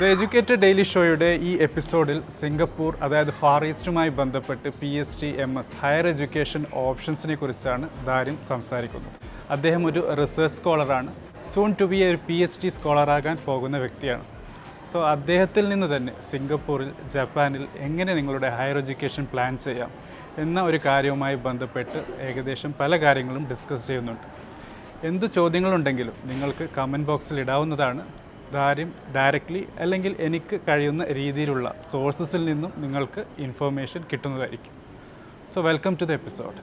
The educated daily ഷോയുടെ ഈ എപ്പിസോഡിൽ സിംഗപ്പൂർ അതായത് ഫാർ ഈസ്റ്റുമായി ബന്ധപ്പെട്ട് P S T M S higher education ഓപ്ഷൻസിനെ കുറിച്ചാണ് ദാരിം സംസാരിക്കുന്നത്. അദ്ദേഹം ഒരു റിസർച്ച് സ്കോളറാണ്. സൂൺ ടു ബി ഒരു പി എച്ച് ഡി സ്കോളറാകാൻ പോകുന്ന വ്യക്തിയാണ്. സോ അദ്ദേഹത്തിൽ നിന്ന് തന്നെ സിംഗപ്പൂരിൽ ജപ്പാനിൽ എങ്ങനെ നിങ്ങളുടെ ഹയർ എഡ്യൂക്കേഷൻ പ്ലാൻ ചെയ്യാം എന്ന ഒരു കാര്യവുമായി ബന്ധപ്പെട്ട് ഏകദേശം പല കാര്യങ്ങളും ഡിസ്കസ് ചെയ്യുന്നുണ്ട്. എന്ത് ചോദ്യങ്ങളുണ്ടെങ്കിലും നിങ്ങൾക്ക് കമന്റ് ബോക്സിൽ ഇടാവുന്നതാണ്. കാര്യം ഡയറക്റ്റ്ലി അല്ലെങ്കിൽ എനിക്ക് കഴിയുന്ന രീതിയിലുള്ള സോഴ്സസിൽ നിന്നും നിങ്ങൾക്ക് ഇൻഫർമേഷൻ കിട്ടുന്നതായിരിക്കും. So welcome to the episode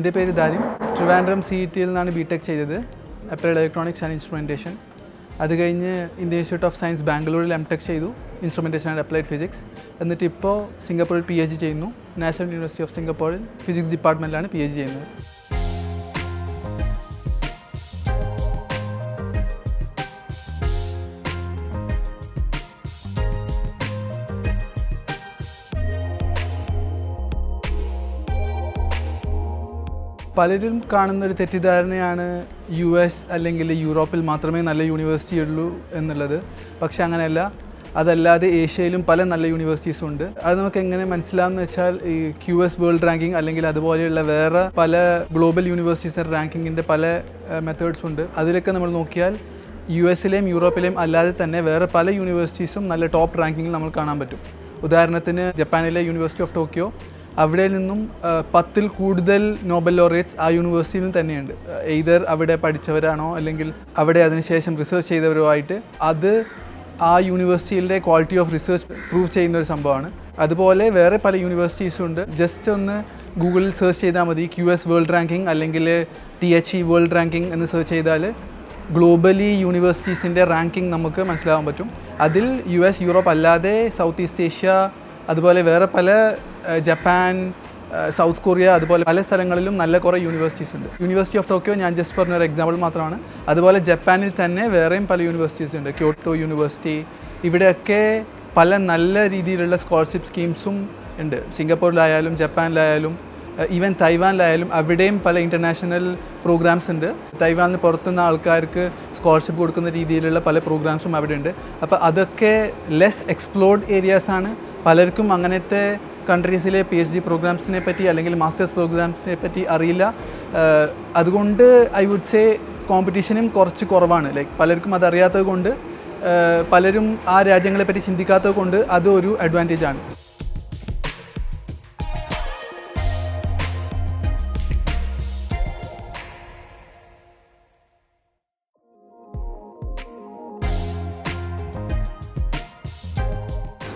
എന്റെ പേര് ദാരിം. ട്രിവാൻഡ്രം സി ഇ ടിയിൽ നിന്നാണ് ബി ടെക് ചെയ്തത്. അപ്ലൈഡ് ഇലക്ട്രോണിക്സ് ആൻഡ് ഇൻസ്ട്രുമെന്റേഷൻ അത് കഴിഞ്ഞ് ഇന്ത്യൻ ഇൻസ്റ്റിറ്റ്യൂട്ട് ഓഫ് സയൻസ് ബാംഗ്ലൂരിൽ എം ടെക് ചെയ്തു. ഇൻസ്ട്രുമെന്റേഷൻ ആൻഡ് അപ്ലൈഡ് ഫിസിക്സ് എന്നിട്ട് ഇപ്പോൾ സിംഗപ്പൂരിൽ പി എച്ച് ഡി ചെയ്യുന്നു. നാഷണൽ യൂണിവേഴ്സിറ്റി ഓഫ് സിംഗപ്പൂരിൽ ഫിസിക്സ് ഡിപ്പാർട്ട്മെന്റിലാണ് പി എച്ച് ഡി ചെയ്യുന്നത്. പലരും കാണുന്ന ഒരു തെറ്റിദ്ധാരണയാണ് യു എസ് അല്ലെങ്കിൽ യൂറോപ്പിൽ മാത്രമേ നല്ല യൂണിവേഴ്സിറ്റി ഉള്ളൂ എന്നുള്ളത്. പക്ഷെ അങ്ങനെയല്ല. അതല്ലാതെ ഏഷ്യയിലും പല നല്ല യൂണിവേഴ്സിറ്റീസും ഉണ്ട്. അത് നമുക്ക് എങ്ങനെ മനസ്സിലാവുന്ന വെച്ചാൽ ഈ ക്യു എസ് വേൾഡ് റാങ്കിങ് അല്ലെങ്കിൽ അതുപോലെയുള്ള വേറെ പല ഗ്ലോബൽ യൂണിവേഴ്സിറ്റീസിന്റെ റാങ്കിങ്ങിന്റെ പല മെത്തേഡ്സ് ഉണ്ട്. അതിലൊക്കെ നമ്മൾ നോക്കിയാൽ യു എസിലെയും യൂറോപ്പിലെയും അല്ലാതെ തന്നെ വേറെ പല യൂണിവേഴ്സിറ്റീസും നല്ല ടോപ്പ് റാങ്കിങ്ങിൽ നമ്മൾ കാണാൻ പറ്റും. ഉദാഹരണത്തിന് ജപ്പാനിലെ യൂണിവേഴ്സിറ്റി ഓഫ് ടോക്കിയോ അവിടെ നിന്നും പത്തിൽ കൂടുതൽ നോബൽ ലോറിയറ്റ്സ് ആ യൂണിവേഴ്സിറ്റിയിൽ നിന്ന് തന്നെയുണ്ട്. എയ്തർ അവിടെ പഠിച്ചവരാണോ അല്ലെങ്കിൽ അവിടെ അതിനുശേഷം റിസർച്ച് ചെയ്തവരോ ആയിട്ട് അത് ആ യൂണിവേഴ്സിറ്റിയിലെ ക്വാളിറ്റി ഓഫ് റിസർച്ച് പ്രൂവ് ചെയ്യുന്ന ഒരു സംഭവമാണ്. അതുപോലെ വേറെ പല യൂണിവേഴ്സിറ്റീസും ഉണ്ട്. ജസ്റ്റ് ഒന്ന് ഗൂഗിളിൽ സെർച്ച് ചെയ്താൽ മതി. ക്യു എസ് വേൾഡ് റാങ്കിങ് അല്ലെങ്കിൽ T H E world ranking എന്ന് സെർച്ച് ചെയ്താൽ ഗ്ലോബലി യൂണിവേഴ്സിറ്റീസിന്റെ റാങ്കിങ് നമുക്ക് മനസ്സിലാവാൻ പറ്റും. അതിൽ യു എസ് യൂറോപ്പ് അല്ലാതെ സൗത്ത് ഈസ്റ്റ് ഏഷ്യ അതുപോലെ വേറെ പല ജപ്പാൻ സൗത്ത് കൊറിയ അതുപോലെ പല സ്ഥലങ്ങളിലും നല്ല കുറേ യൂണിവേഴ്സിറ്റീസ് ഉണ്ട്. യൂണിവേഴ്സിറ്റി ഓഫ് ടോക്കിയോ ഞാൻ ജസ്റ്റ് പറഞ്ഞ ഒരു എക്സാമ്പിൾ മാത്രമാണ്. അതുപോലെ ജപ്പാനിൽ തന്നെ വേറെയും പല യൂണിവേഴ്സിറ്റീസ് ഉണ്ട്. ക്യോട്ടോ യൂണിവേഴ്സിറ്റി ഇവിടെയൊക്കെ പല നല്ല രീതിയിലുള്ള സ്കോളർഷിപ്പ് സ്കീംസും ഉണ്ട്. സിംഗപ്പൂരിലായാലും ജപ്പാനിലായാലും ഈവൻ തൈവാനിലായാലും അവിടെയും പല ഇന്റർനാഷണൽ പ്രോഗ്രാംസ് ഉണ്ട്. തൈവാനിൽ നിന്ന് പുറത്തുനിന്ന് ആൾക്കാർക്ക് സ്കോളർഷിപ്പ് കൊടുക്കുന്ന രീതിയിലുള്ള പല പ്രോഗ്രാംസും അവിടെ ഉണ്ട് അപ്പോൾ അതൊക്കെ ലെസ് എക്സ്പ്ലോർഡ് ഏരിയാസ് ആണ്. പലർക്കും അങ്ങനത്തെ കൺട്രീസിലെ പി എച്ച് ഡി പ്രോഗ്രാംസിനെ പറ്റി അല്ലെങ്കിൽ മാസ്റ്റേഴ്സ് പ്രോഗ്രാംസിനെ പറ്റി അറിയില്ല. അതുകൊണ്ട് ഐ വുഡ് സേ കോമ്പറ്റീഷനും കുറച്ച് കുറവാണ്. ലൈക്ക് പലർക്കും അതറിയാത്തത് കൊണ്ട് പലരും ആ രാജ്യങ്ങളെ പറ്റി ചിന്തിക്കാത്തത് കൊണ്ട് അതൊരു അഡ്വാന്റേജ് ആണ്.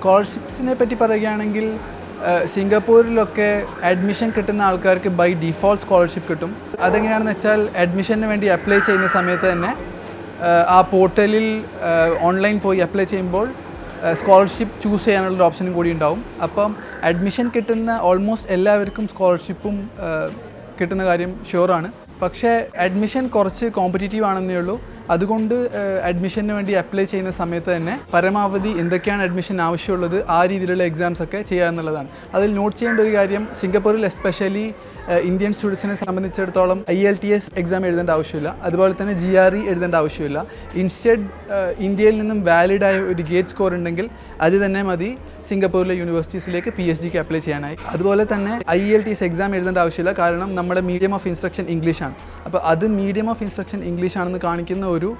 സ്കോളർഷിപ്സിനെ പറ്റി പറയുകയാണെങ്കിൽ സിംഗപ്പൂരിലൊക്കെ അഡ്മിഷൻ കിട്ടുന്ന ആൾക്കാർക്ക് ബൈ ഡിഫോൾട്ട് സ്കോളർഷിപ്പ് കിട്ടും. അതെങ്ങനെയാണെന്ന് വെച്ചാൽ അഡ്മിഷന് വേണ്ടി അപ്ലൈ ചെയ്യുന്ന സമയത്ത് തന്നെ ആ പോർട്ടലിൽ ഓൺലൈൻ പോയി അപ്ലൈ ചെയ്യുമ്പോൾ സ്കോളർഷിപ്പ് ചൂസ് ചെയ്യാനുള്ള ഓപ്ഷനും കൂടി ഉണ്ടാവും. അപ്പം അഡ്മിഷൻ കിട്ടുന്ന ഓൾമോസ്റ്റ് എല്ലാവർക്കും സ്കോളർഷിപ്പും കിട്ടുന്ന കാര്യം ഷുവറാണ് പക്ഷേ അഡ്മിഷൻ കുറച്ച് കോമ്പറ്റീറ്റീവ് ആണെന്നേ ഉള്ളൂ. അതുകൊണ്ട് അഡ്മിഷന് വേണ്ടി അപ്ലൈ ചെയ്യുന്ന സമയത്ത് തന്നെ പരമാവധി എന്തൊക്കെയാണ് അഡ്മിഷൻ ആവശ്യമുള്ളത് ആ രീതിയിലുള്ള എക്സാംസ് ഒക്കെ ചെയ്യുക എന്നുള്ളതാണ് അതിൽ നോട്ട് ചെയ്യേണ്ട ഒരു കാര്യം സിംഗപ്പൂരിൽ എസ്പെഷ്യലി ഇന്ത്യൻ സ്റ്റുഡൻസിനെ സംബന്ധിച്ചിടത്തോളം I L T S exam എഴുതേണ്ട ആവശ്യമില്ല. അതുപോലെ തന്നെ ജി ആർ ഇ എഴുതേണ്ട ആവശ്യമില്ല. ഇൻസ്റ്റെഡ് ഇന്ത്യയിൽ നിന്നും വാലിഡായ ഒരു ഗേറ്റ് സ്കോർ ഉണ്ടെങ്കിൽ അത് തന്നെ മതി സിംഗപ്പൂരിലെ യൂണിവേഴ്സിറ്റീസിലേക്ക് പി എച്ച് ഡിക്ക് അപ്ലൈ ചെയ്യാനായി. അതുപോലെ തന്നെ I L T S exam എഴുതേണ്ട ആവശ്യമില്ല. കാരണം നമ്മുടെ മീഡിയം ഓഫ് ഇൻസ്ട്രക്ഷൻ ഇംഗ്ലീഷാണ് അപ്പോൾ അത് മീഡിയം ഓഫ് ഇൻസ്ട്രക്ഷൻ ഇംഗ്ലീഷ് ആണെന്ന് കാണിക്കുന്ന ഒരു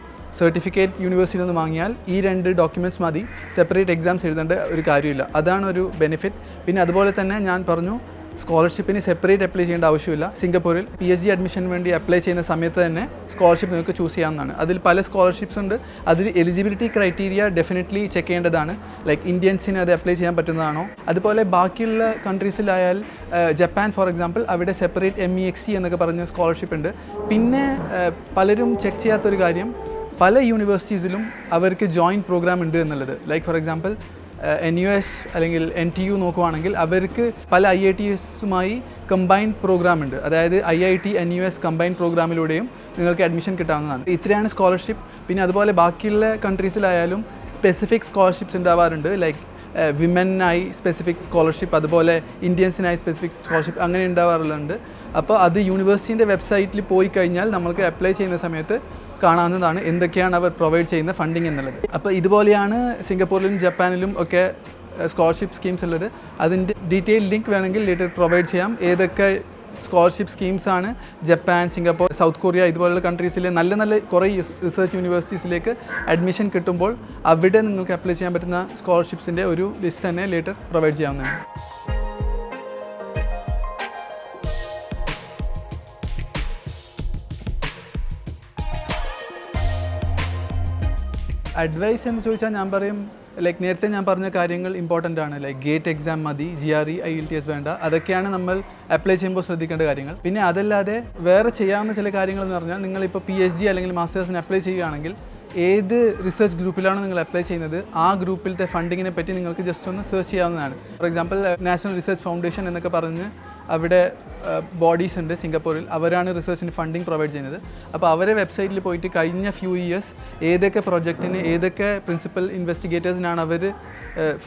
സർട്ടിഫിക്കറ്റ് യൂണിവേഴ്സിറ്റിയിൽ നിന്ന് വാങ്ങിയാൽ ഈ രണ്ട് ഡോക്യുമെന്റ്സ് മതി. സെപ്പറേറ്റ് എക്സാംസ് എഴുതേണ്ട ഒരു കാര്യമില്ല. അതാണ് ഒരു ബെനിഫിറ്റ് പിന്നെ അതുപോലെ തന്നെ ഞാൻ പറഞ്ഞു സ്കോളർഷിപ്പിന് സെപ്പറേറ്റ് അപ്ലൈ ചെയ്യേണ്ട ആവശ്യമില്ല. സിംഗപ്പൂരിൽ പി എച്ച് ഡി അഡ്മിഷന് വേണ്ടി അപ്ലൈ ചെയ്യുന്ന സമയത്ത് തന്നെ സ്കോളർഷിപ്പ് നിങ്ങൾക്ക് ചൂസ് ചെയ്യാവുന്നതാണ്. അതിൽ പല സ്കോളർഷിപ്സ് ഉണ്ട്. അതിൽ എലിജിബിലിറ്റി ക്രൈറ്റീരിയ ഡെഫിനറ്റ്ലി ചെക്ക് ചെയ്യേണ്ടതാണ്. ലൈക്ക് ഇന്ത്യൻസിന് അത് അപ്ലൈ ചെയ്യാൻ പറ്റുന്നതാണോ? അതുപോലെ ബാക്കിയുള്ള കൺട്രീസിലായാൽ ജപ്പാൻ ഫോർ എക്സാമ്പിൾ അവിടെ separate M E X C എന്നൊക്കെ പറഞ്ഞ സ്കോളർഷിപ്പ് ഉണ്ട്. പിന്നെ പലരും ചെക്ക് ചെയ്യാത്തൊരു കാര്യം പല യൂണിവേഴ്സിറ്റീസിലും അവർക്ക് ജോയിന്റ് പ്രോഗ്രാം ഉണ്ട് എന്നുള്ളത്. Like for example N U S അല്ലെങ്കിൽ എൻ ടി യു നോക്കുവാണെങ്കിൽ അവർക്ക് പല ഐ ഐ ടി എസുമായി കമ്പൈൻഡ് പ്രോഗ്രാം ഉണ്ട്. അതായത് I I T N U S combined പ്രോഗ്രാമിലൂടെയും നിങ്ങൾക്ക് അഡ്മിഷൻ കിട്ടാവുന്നതാണ്. ഇത്രയാണ് സ്കോളർഷിപ്പ് പിന്നെ അതുപോലെ ബാക്കിയുള്ള കൺട്രീസിലായാലും സ്പെസിഫിക് സ്കോളർഷിപ്സ് ഉണ്ടാവാറുണ്ട്. ലൈക്ക് വിമനായി സ്പെസിഫിക് സ്കോളർഷിപ്പ് അതുപോലെ ഇന്ത്യൻസിനായി സ്പെസിഫിക് സ്കോളർഷിപ്പ് അങ്ങനെ ഉണ്ടാവാറുണ്ട്. അപ്പോൾ അത് യൂണിവേഴ്സിറ്റിന്റെ വെബ്സൈറ്റിൽ പോയി കഴിഞ്ഞാൽ നമ്മൾക്ക് അപ്ലൈ ചെയ്യുന്ന സമയത്ത് കാണാവുന്നതാണ് എന്തൊക്കെയാണ് അവർ പ്രൊവൈഡ് ചെയ്യുന്ന ഫണ്ടിങ് എന്നുള്ളത്. അപ്പോൾ ഇതുപോലെയാണ് സിംഗപ്പൂരിലും ജപ്പാനിലും ഒക്കെ സ്കോളർഷിപ്പ് സ്കീംസ് ഉള്ളത്. അതിന്റെ ഡീറ്റെയിൽ ലിങ്ക് വേണമെങ്കിൽ ലേറ്റർ പ്രൊവൈഡ് ചെയ്യാം. ഏതൊക്കെ സ്കോളർഷിപ്പ് സ്കീംസ് ആണ്. ജപ്പാൻ സിംഗപ്പൂർ സൗത്ത് കൊറിയ ഇതുപോലുള്ള കൺട്രീസിലെ നല്ല നല്ല കുറേ റിസർച്ച് യൂണിവേഴ്സിറ്റീസിലേക്ക് അഡ്മിഷൻ കിട്ടുമ്പോൾ അവിടെ നിങ്ങൾക്ക് അപ്ലൈ ചെയ്യാൻ പറ്റുന്ന സ്കോളർഷിപ്സിന്റെ ഒരു ലിസ്റ്റ് തന്നെ ലേറ്റർ പ്രൊവൈഡ് ചെയ്യാവുന്നതാണ്. അഡ്വൈസ് എന്ന് ചോദിച്ചാൽ ഞാൻ പറയും ലൈക്ക് നേരത്തെ ഞാൻ പറഞ്ഞ കാര്യങ്ങൾ ഇമ്പോർട്ടന്റ് ആണ്. ലൈക്ക് ഗേറ്റ് എക്സാം മതി G R E I L T S വേണ്ട. അതൊക്കെയാണ് നമ്മൾ അപ്ലൈ ചെയ്യുമ്പോൾ ശ്രദ്ധിക്കേണ്ട കാര്യങ്ങൾ. പിന്നെ അതല്ലാതെ വേറെ ചെയ്യാവുന്ന ചില കാര്യങ്ങൾ എന്ന് പറഞ്ഞാൽ നിങ്ങളിപ്പോൾ പി എച്ച് ഡി അല്ലെങ്കിൽ മാസ്റ്റേഴ്സിന് അപ്ലൈ ചെയ്യുകയാണെങ്കിൽ ഏത് റിസർച്ച് ഗ്രൂപ്പിലാണ് നിങ്ങൾ അപ്ലൈ ചെയ്യുന്നത്? ആ ഗ്രൂപ്പിലത്തെ ഫണ്ടിങ്ങിനെ പറ്റി നിങ്ങൾക്ക് ജസ്റ്റ് ഒന്ന് സെർച്ച് ചെയ്യാവുന്നതാണ്. For example National Research Foundation എന്നൊക്കെ പറഞ്ഞ് അവിടെ ബോഡീസ് ഉണ്ട് സിംഗപ്പൂരിൽ. അവരാണ് റിസർച്ചിന് ഫണ്ടിങ് പ്രൊവൈഡ് ചെയ്യുന്നത്. അപ്പോൾ അവരെ വെബ്സൈറ്റിൽ പോയിട്ട് കഴിഞ്ഞ ഫ്യൂ ഇയേഴ്സ് ഏതൊക്കെ പ്രൊജക്റ്റിന് ഏതൊക്കെ പ്രിൻസിപ്പൽ ഇൻവെസ്റ്റിഗേറ്റേഴ്സിനാണ് അവർ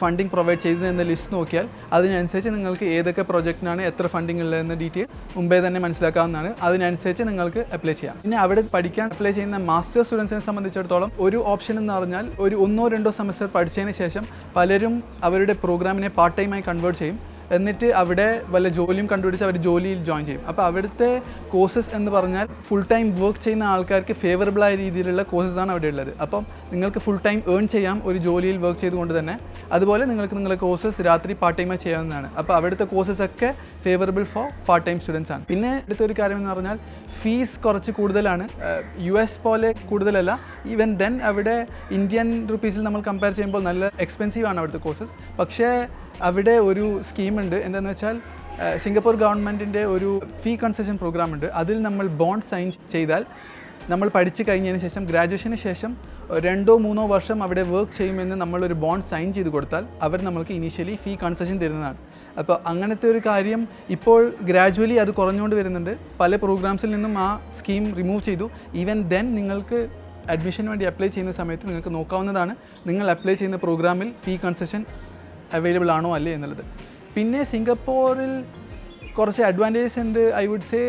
ഫണ്ടിങ് പ്രൊവൈഡ് ചെയ്തത് എന്ന ലിസ്റ്റ് നോക്കിയാൽ അതിനനുസരിച്ച് നിങ്ങൾക്ക് ഏതൊക്കെ പ്രൊജക്റ്റിനാണ് എത്ര ഫണ്ടിങ് ഉള്ളതെന്ന ഡീറ്റെയിൽ മുമ്പേ തന്നെ മനസ്സിലാക്കാവുന്നതാണ്. അതിനനുസരിച്ച് നിങ്ങൾക്ക് അപ്ലൈ ചെയ്യാം. പിന്നെ അവിടെ പഠിക്കാൻ അപ്ലൈ ചെയ്യുന്ന മാസ്റ്റർ സ്റ്റുഡൻസിനെ സംബന്ധിച്ചിടത്തോളം ഒരു ഓപ്ഷൻ എന്ന് പറഞ്ഞാൽ ഒരു ഒന്നോ രണ്ടോ സെമസ്റ്റർ പഠിച്ചതിന് ശേഷം പലരും അവരുടെ പ്രോഗ്രാമിനെ പാർട്ട് ടൈമായി കൺവേർട്ട് ചെയ്യും. എന്നിട്ട് അവിടെ വല്ല ജോലിയും കണ്ടുപിടിച്ച് അവർ ജോലിയിൽ ജോയിൻ ചെയ്യും. അപ്പോൾ അവിടുത്തെ കോഴ്സസ് എന്ന് പറഞ്ഞാൽ ഫുൾ ടൈം വർക്ക് ചെയ്യുന്ന ആൾക്കാർക്ക് ഫേവറബിൾ ആയ രീതിയിലുള്ള കോഴ്സസ് ആണ് അവിടെ ഉള്ളത്. അപ്പം നിങ്ങൾക്ക് ഫുൾ ടൈം ഏൺ ചെയ്യാം ഒരു ജോലിയിൽ വർക്ക് ചെയ്തുകൊണ്ട് തന്നെ. അതുപോലെ നിങ്ങൾക്ക് നിങ്ങളുടെ കോഴ്സസ് രാത്രി പാർട്ട് ടൈമായി ചെയ്യാവുന്നതാണ്. അപ്പോൾ അവിടുത്തെ കോഴ്സസ് ഒക്കെ favourable for part time students ആണ്. പിന്നെ അടുത്ത ഒരു കാര്യം എന്ന് പറഞ്ഞാൽ ഫീസ് കുറച്ച് കൂടുതലാണ്. യു എസ് പോലെ കൂടുതലല്ല. ഈവൻ ദെൻ അവിടെ ഇന്ത്യൻ റുപ്പീസിൽ നമ്മൾ കമ്പയർ ചെയ്യുമ്പോൾ നല്ല എക്സ്പെൻസീവ് ആണ് അവിടുത്തെ കോഴ്സസ് പക്ഷേ അവിടെ ഒരു സ്കീമുണ്ട്. എന്താണെന്ന് വെച്ചാൽ സിംഗപ്പൂർ ഗവൺമെന്റിന്റെ ഒരു ഫീ കൺസെഷൻ പ്രോഗ്രാം ഉണ്ട്. അതിൽ നമ്മൾ ബോണ്ട് സൈൻ ചെയ്താൽ നമ്മൾ പഠിച്ചു കഴിഞ്ഞതിന് ശേഷം ഗ്രാജുവേഷന് ശേഷം രണ്ടോ മൂന്നോ വർഷം അവിടെ വർക്ക് ചെയ്യുമെന്ന് നമ്മളൊരു ബോണ്ട് സൈൻ ചെയ്ത് കൊടുത്താൽ അവർ നമ്മൾക്ക് ഇനീഷ്യലി ഫീ കൺസെഷൻ തരുന്നതാണ്. അപ്പോൾ അങ്ങനത്തെ ഒരു കാര്യം ഇപ്പോൾ ഗ്രാജുവലി അത് കുറഞ്ഞുകൊണ്ട് വരുന്നുണ്ട്. പല പ്രോഗ്രാംസിൽ നിന്നും ആ സ്കീം റിമൂവ് ചെയ്തു. ഈവൻ ദെൻ നിങ്ങൾക്ക് അഡ്മിഷന് വേണ്ടി അപ്ലൈ ചെയ്യുന്ന സമയത്ത് നിങ്ങൾക്ക് നോക്കാവുന്നതാണ്. നിങ്ങൾ അപ്ലൈ ചെയ്യുന്ന പ്രോഗ്രാമിൽ ഫീ കൺസെഷൻ അവൈലബിൾ ആണോ അല്ലേ എന്നുള്ളത്. പിന്നെ സിംഗപ്പൂരിൽ കുറച്ച് അഡ്വാന്റേജസ് ഉണ്ട്. ഐ വുഡ് സേ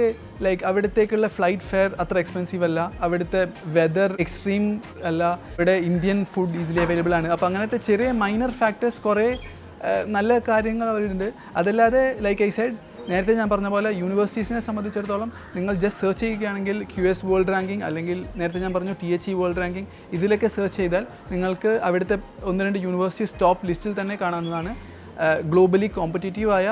ലൈക്ക് അവിടത്തേക്കുള്ള ഫ്ലൈറ്റ് ഫെയർ അത്ര എക്സ്പെൻസീവ് അല്ല. അവിടുത്തെ വെതർ എക്സ്ട്രീം അല്ല. ഇവിടെ ഇന്ത്യൻ ഫുഡ് ഈസിലി അവൈലബിൾ ആണ്. അപ്പോൾ അങ്ങനത്തെ ചെറിയ മൈനർ ഫാക്ടേഴ്സ് കുറേ നല്ല കാര്യങ്ങൾ അവരുണ്ട് അതല്ലാതെ ലൈക്ക് ഐ സൈഡ് നേരത്തെ ഞാൻ പറഞ്ഞ പോലെ യൂണിവേഴ്സിറ്റീസിനെ സംബന്ധിച്ചിടത്തോളം നിങ്ങൾ ജസ്റ്റ് സെർച്ച് ചെയ്യുകയാണെങ്കിൽ ക്യു എസ് വേൾഡ് റാങ്കിങ് അല്ലെങ്കിൽ നേരത്തെ ഞാൻ പറഞ്ഞു T H E world ranking ഇതിലൊക്കെ സെർച്ച് ചെയ്താൽ നിങ്ങൾക്ക് അവിടുത്തെ ഒന്ന് രണ്ട് യൂണിവേഴ്സിറ്റീസ് ടോപ്പ് ലിസ്റ്റിൽ തന്നെ കാണാവുന്നതാണ്. ഗ്ലോബലി കോമ്പറ്റേറ്റീവായ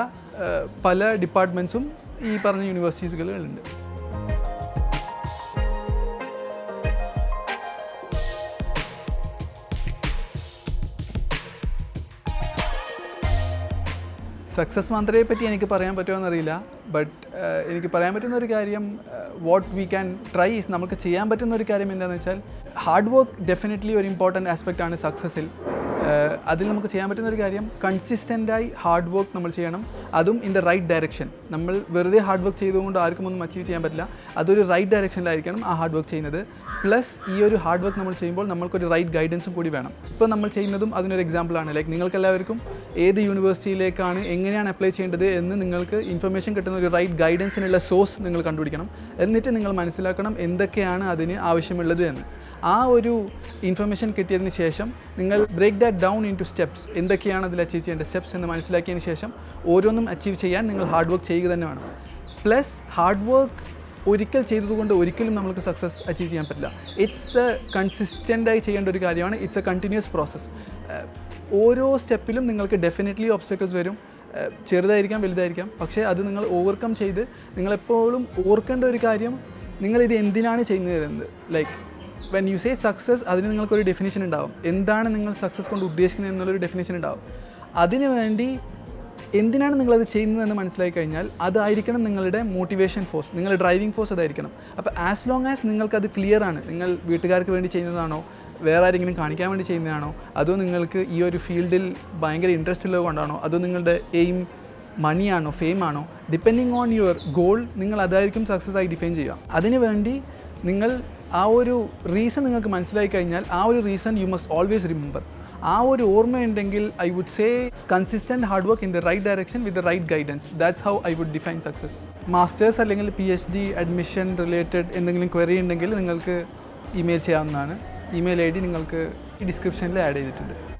പല ഡിപ്പാർട്ട്മെന്റ്സും ഈ പറഞ്ഞ യൂണിവേഴ്സിറ്റീസുകളുണ്ട് സക്സസ് മന്ത്രയെ പറ്റി എനിക്ക് പറയാൻ പറ്റുമോ എന്നറിയില്ല ബട്ട് എനിക്ക് പറയാൻ പറ്റുന്ന ഒരു കാര്യം what we can try is നമുക്ക് ചെയ്യാൻ പറ്റുന്ന ഒരു കാര്യം എന്താണെന്ന് വെച്ചാൽ ഹാർഡ് വർക്ക് ഡെഫിനറ്റ്ലി ഒരു ഇമ്പോർട്ടന്റ് ആസ്പെക്റ്റ് ആണ് സക്സസ്സിൽ അതിൽ നമുക്ക് ചെയ്യാൻ പറ്റുന്ന ഒരു കാര്യം കൺസിസ്റ്റന്റായി ഹാർഡ് വർക്ക് നമ്മൾ ചെയ്യണം. അതും ഇൻ ദ റൈറ്റ് ഡയറക്ഷൻ നമ്മൾ വെറുതെ ഹാർഡ് വർക്ക് ചെയ്തുകൊണ്ട് ആർക്കും ഒന്നും അച്ചീവ് ചെയ്യാൻ പറ്റില്ല. അതൊരു റൈറ്റ് ഡയറക്ഷനിലായിരിക്കണം ആ ഹാർഡ് വർക്ക് ചെയ്യുന്നത്. പ്ലസ് ഈ ഒരു ഹാർഡ് വർക്ക് നമ്മൾ ചെയ്യുമ്പോൾ നമ്മൾക്കൊരു റൈറ്റ് ഗൈഡൻസും കൂടി വേണം. ഇപ്പോൾ നമ്മൾ ചെയ്യുന്നതും അതിനൊരു എക്സാമ്പിളാണ് ലൈക്ക് നിങ്ങൾക്ക് എല്ലാവർക്കും ഏത് യൂണിവേഴ്സിറ്റിയിലേക്കാണ് എങ്ങനെയാണ് അപ്ലൈ ചെയ്യേണ്ടത് എന്ന് നിങ്ങൾക്ക് ഇൻഫർമേഷൻ കിട്ടുന്ന ഒരു റൈറ്റ് ഗൈഡൻസിനുള്ള സോഴ്സ് നിങ്ങൾ കണ്ടുപിടിക്കണം. എന്നിട്ട് നിങ്ങൾ മനസ്സിലാക്കണം എന്തൊക്കെയാണ് അതിന് ആവശ്യമുള്ളത് എന്ന്. ആ ഒരു ഇൻഫർമേഷൻ കിട്ടിയതിന് ശേഷം നിങ്ങൾ break that down into steps എന്തൊക്കെയാണ് അതിൽ അച്ചീവ് ചെയ്യേണ്ട സ്റ്റെപ്സ് എന്ന് മനസ്സിലാക്കിയതിന് ശേഷം ഓരോന്നും അച്ചീവ് ചെയ്യാൻ നിങ്ങൾ ഹാർഡ് വർക്ക് ചെയ്യുക തന്നെ വേണം. പ്ലസ് ഹാർഡ് വർക്ക് ഒരിക്കൽ ചെയ്തതുകൊണ്ട് ഒരിക്കലും നമുക്ക് സക്സസ് അച്ചീവ് ചെയ്യാൻ പറ്റില്ല. ഇറ്റ്സ് എ കൺസിസ്റ്റന്റായി ചെയ്യേണ്ട ഒരു കാര്യമാണ്. ഇറ്റ്സ് എ കണ്ടിന്യൂസ് പ്രോസസ്സ് ഓരോ സ്റ്റെപ്പിലും നിങ്ങൾക്ക് ഡെഫിനറ്റ്ലി ഓബ്സ്റ്റക്കിൾസ് വരും. ചെറുതായിരിക്കാം വലുതായിരിക്കാം. പക്ഷേ അത് നിങ്ങൾ ഓവർകം ചെയ്ത് നിങ്ങളെപ്പോഴും ഓർക്കേണ്ട ഒരു കാര്യം നിങ്ങളിത് എന്തിനാണ് ചെയ്യുന്നത് like when you say success അതിന് നിങ്ങൾക്കൊരു ഡെഫിനേഷൻ ഉണ്ടാവും. എന്താണ് നിങ്ങൾ സക്സസ് കൊണ്ട് ഉദ്ദേശിക്കുന്നത് എന്നുള്ളൊരു ഡെഫിനേഷൻ ഉണ്ടാവും. അതിനു വേണ്ടി എന്തിനാണ് നിങ്ങളത് ചെയ്യുന്നതെന്ന് മനസ്സിലാക്കി കഴിഞ്ഞാൽ അതായിരിക്കണം നിങ്ങളുടെ മോട്ടിവേഷൻ ഫോഴ്സ് നിങ്ങളുടെ ഡ്രൈവിംഗ് ഫോഴ്സ് അതായിരിക്കണം. അപ്പോൾ ആസ് ലോങ് ആസ് നിങ്ങൾക്കത് ക്ലിയർ ആണ് നിങ്ങൾ വീട്ടുകാർക്ക് വേണ്ടി ചെയ്യുന്നതാണോ വേറെ ആരെങ്കിലും കാണിക്കാൻ വേണ്ടി ചെയ്യുന്നതാണോ അതോ നിങ്ങൾക്ക് ഈ ഒരു ഫീൽഡിൽ ഭയങ്കര ഇൻട്രസ്റ്റ് ഉള്ളത് കൊണ്ടാണോ അതോ നിങ്ങളുടെ എയിം മണിയാണോ ഫെയിം ആണോ ഡിപ്പെൻഡിങ് ഓൺ യുവർ ഗോൾ നിങ്ങൾ അതായിരിക്കും സക്സസ് ആയി ഡിഫൈൻ ചെയ്യുക. അതിനുവേണ്ടി നിങ്ങൾ ആ ഒരു റീസൺ നിങ്ങൾക്ക് മനസ്സിലായി കഴിഞ്ഞാൽ ആ ഒരു reason you must always remember ആ ഒരു ഓർമ്മയുണ്ടെങ്കിൽ I would say consistent hard work in the right direction with the right guidance that's how I would define success masters അല്ലെങ്കിൽ P H D admission related എന്തെങ്കിലും query ഉണ്ടെങ്കിൽ നിങ്ങൾക്ക് email ചെയ്യാവുന്നതാണ്. Email I D നിങ്ങൾക്ക് ഡിസ്ക്രിപ്ഷനിൽ add ചെയ്തിട്ടുണ്ട്.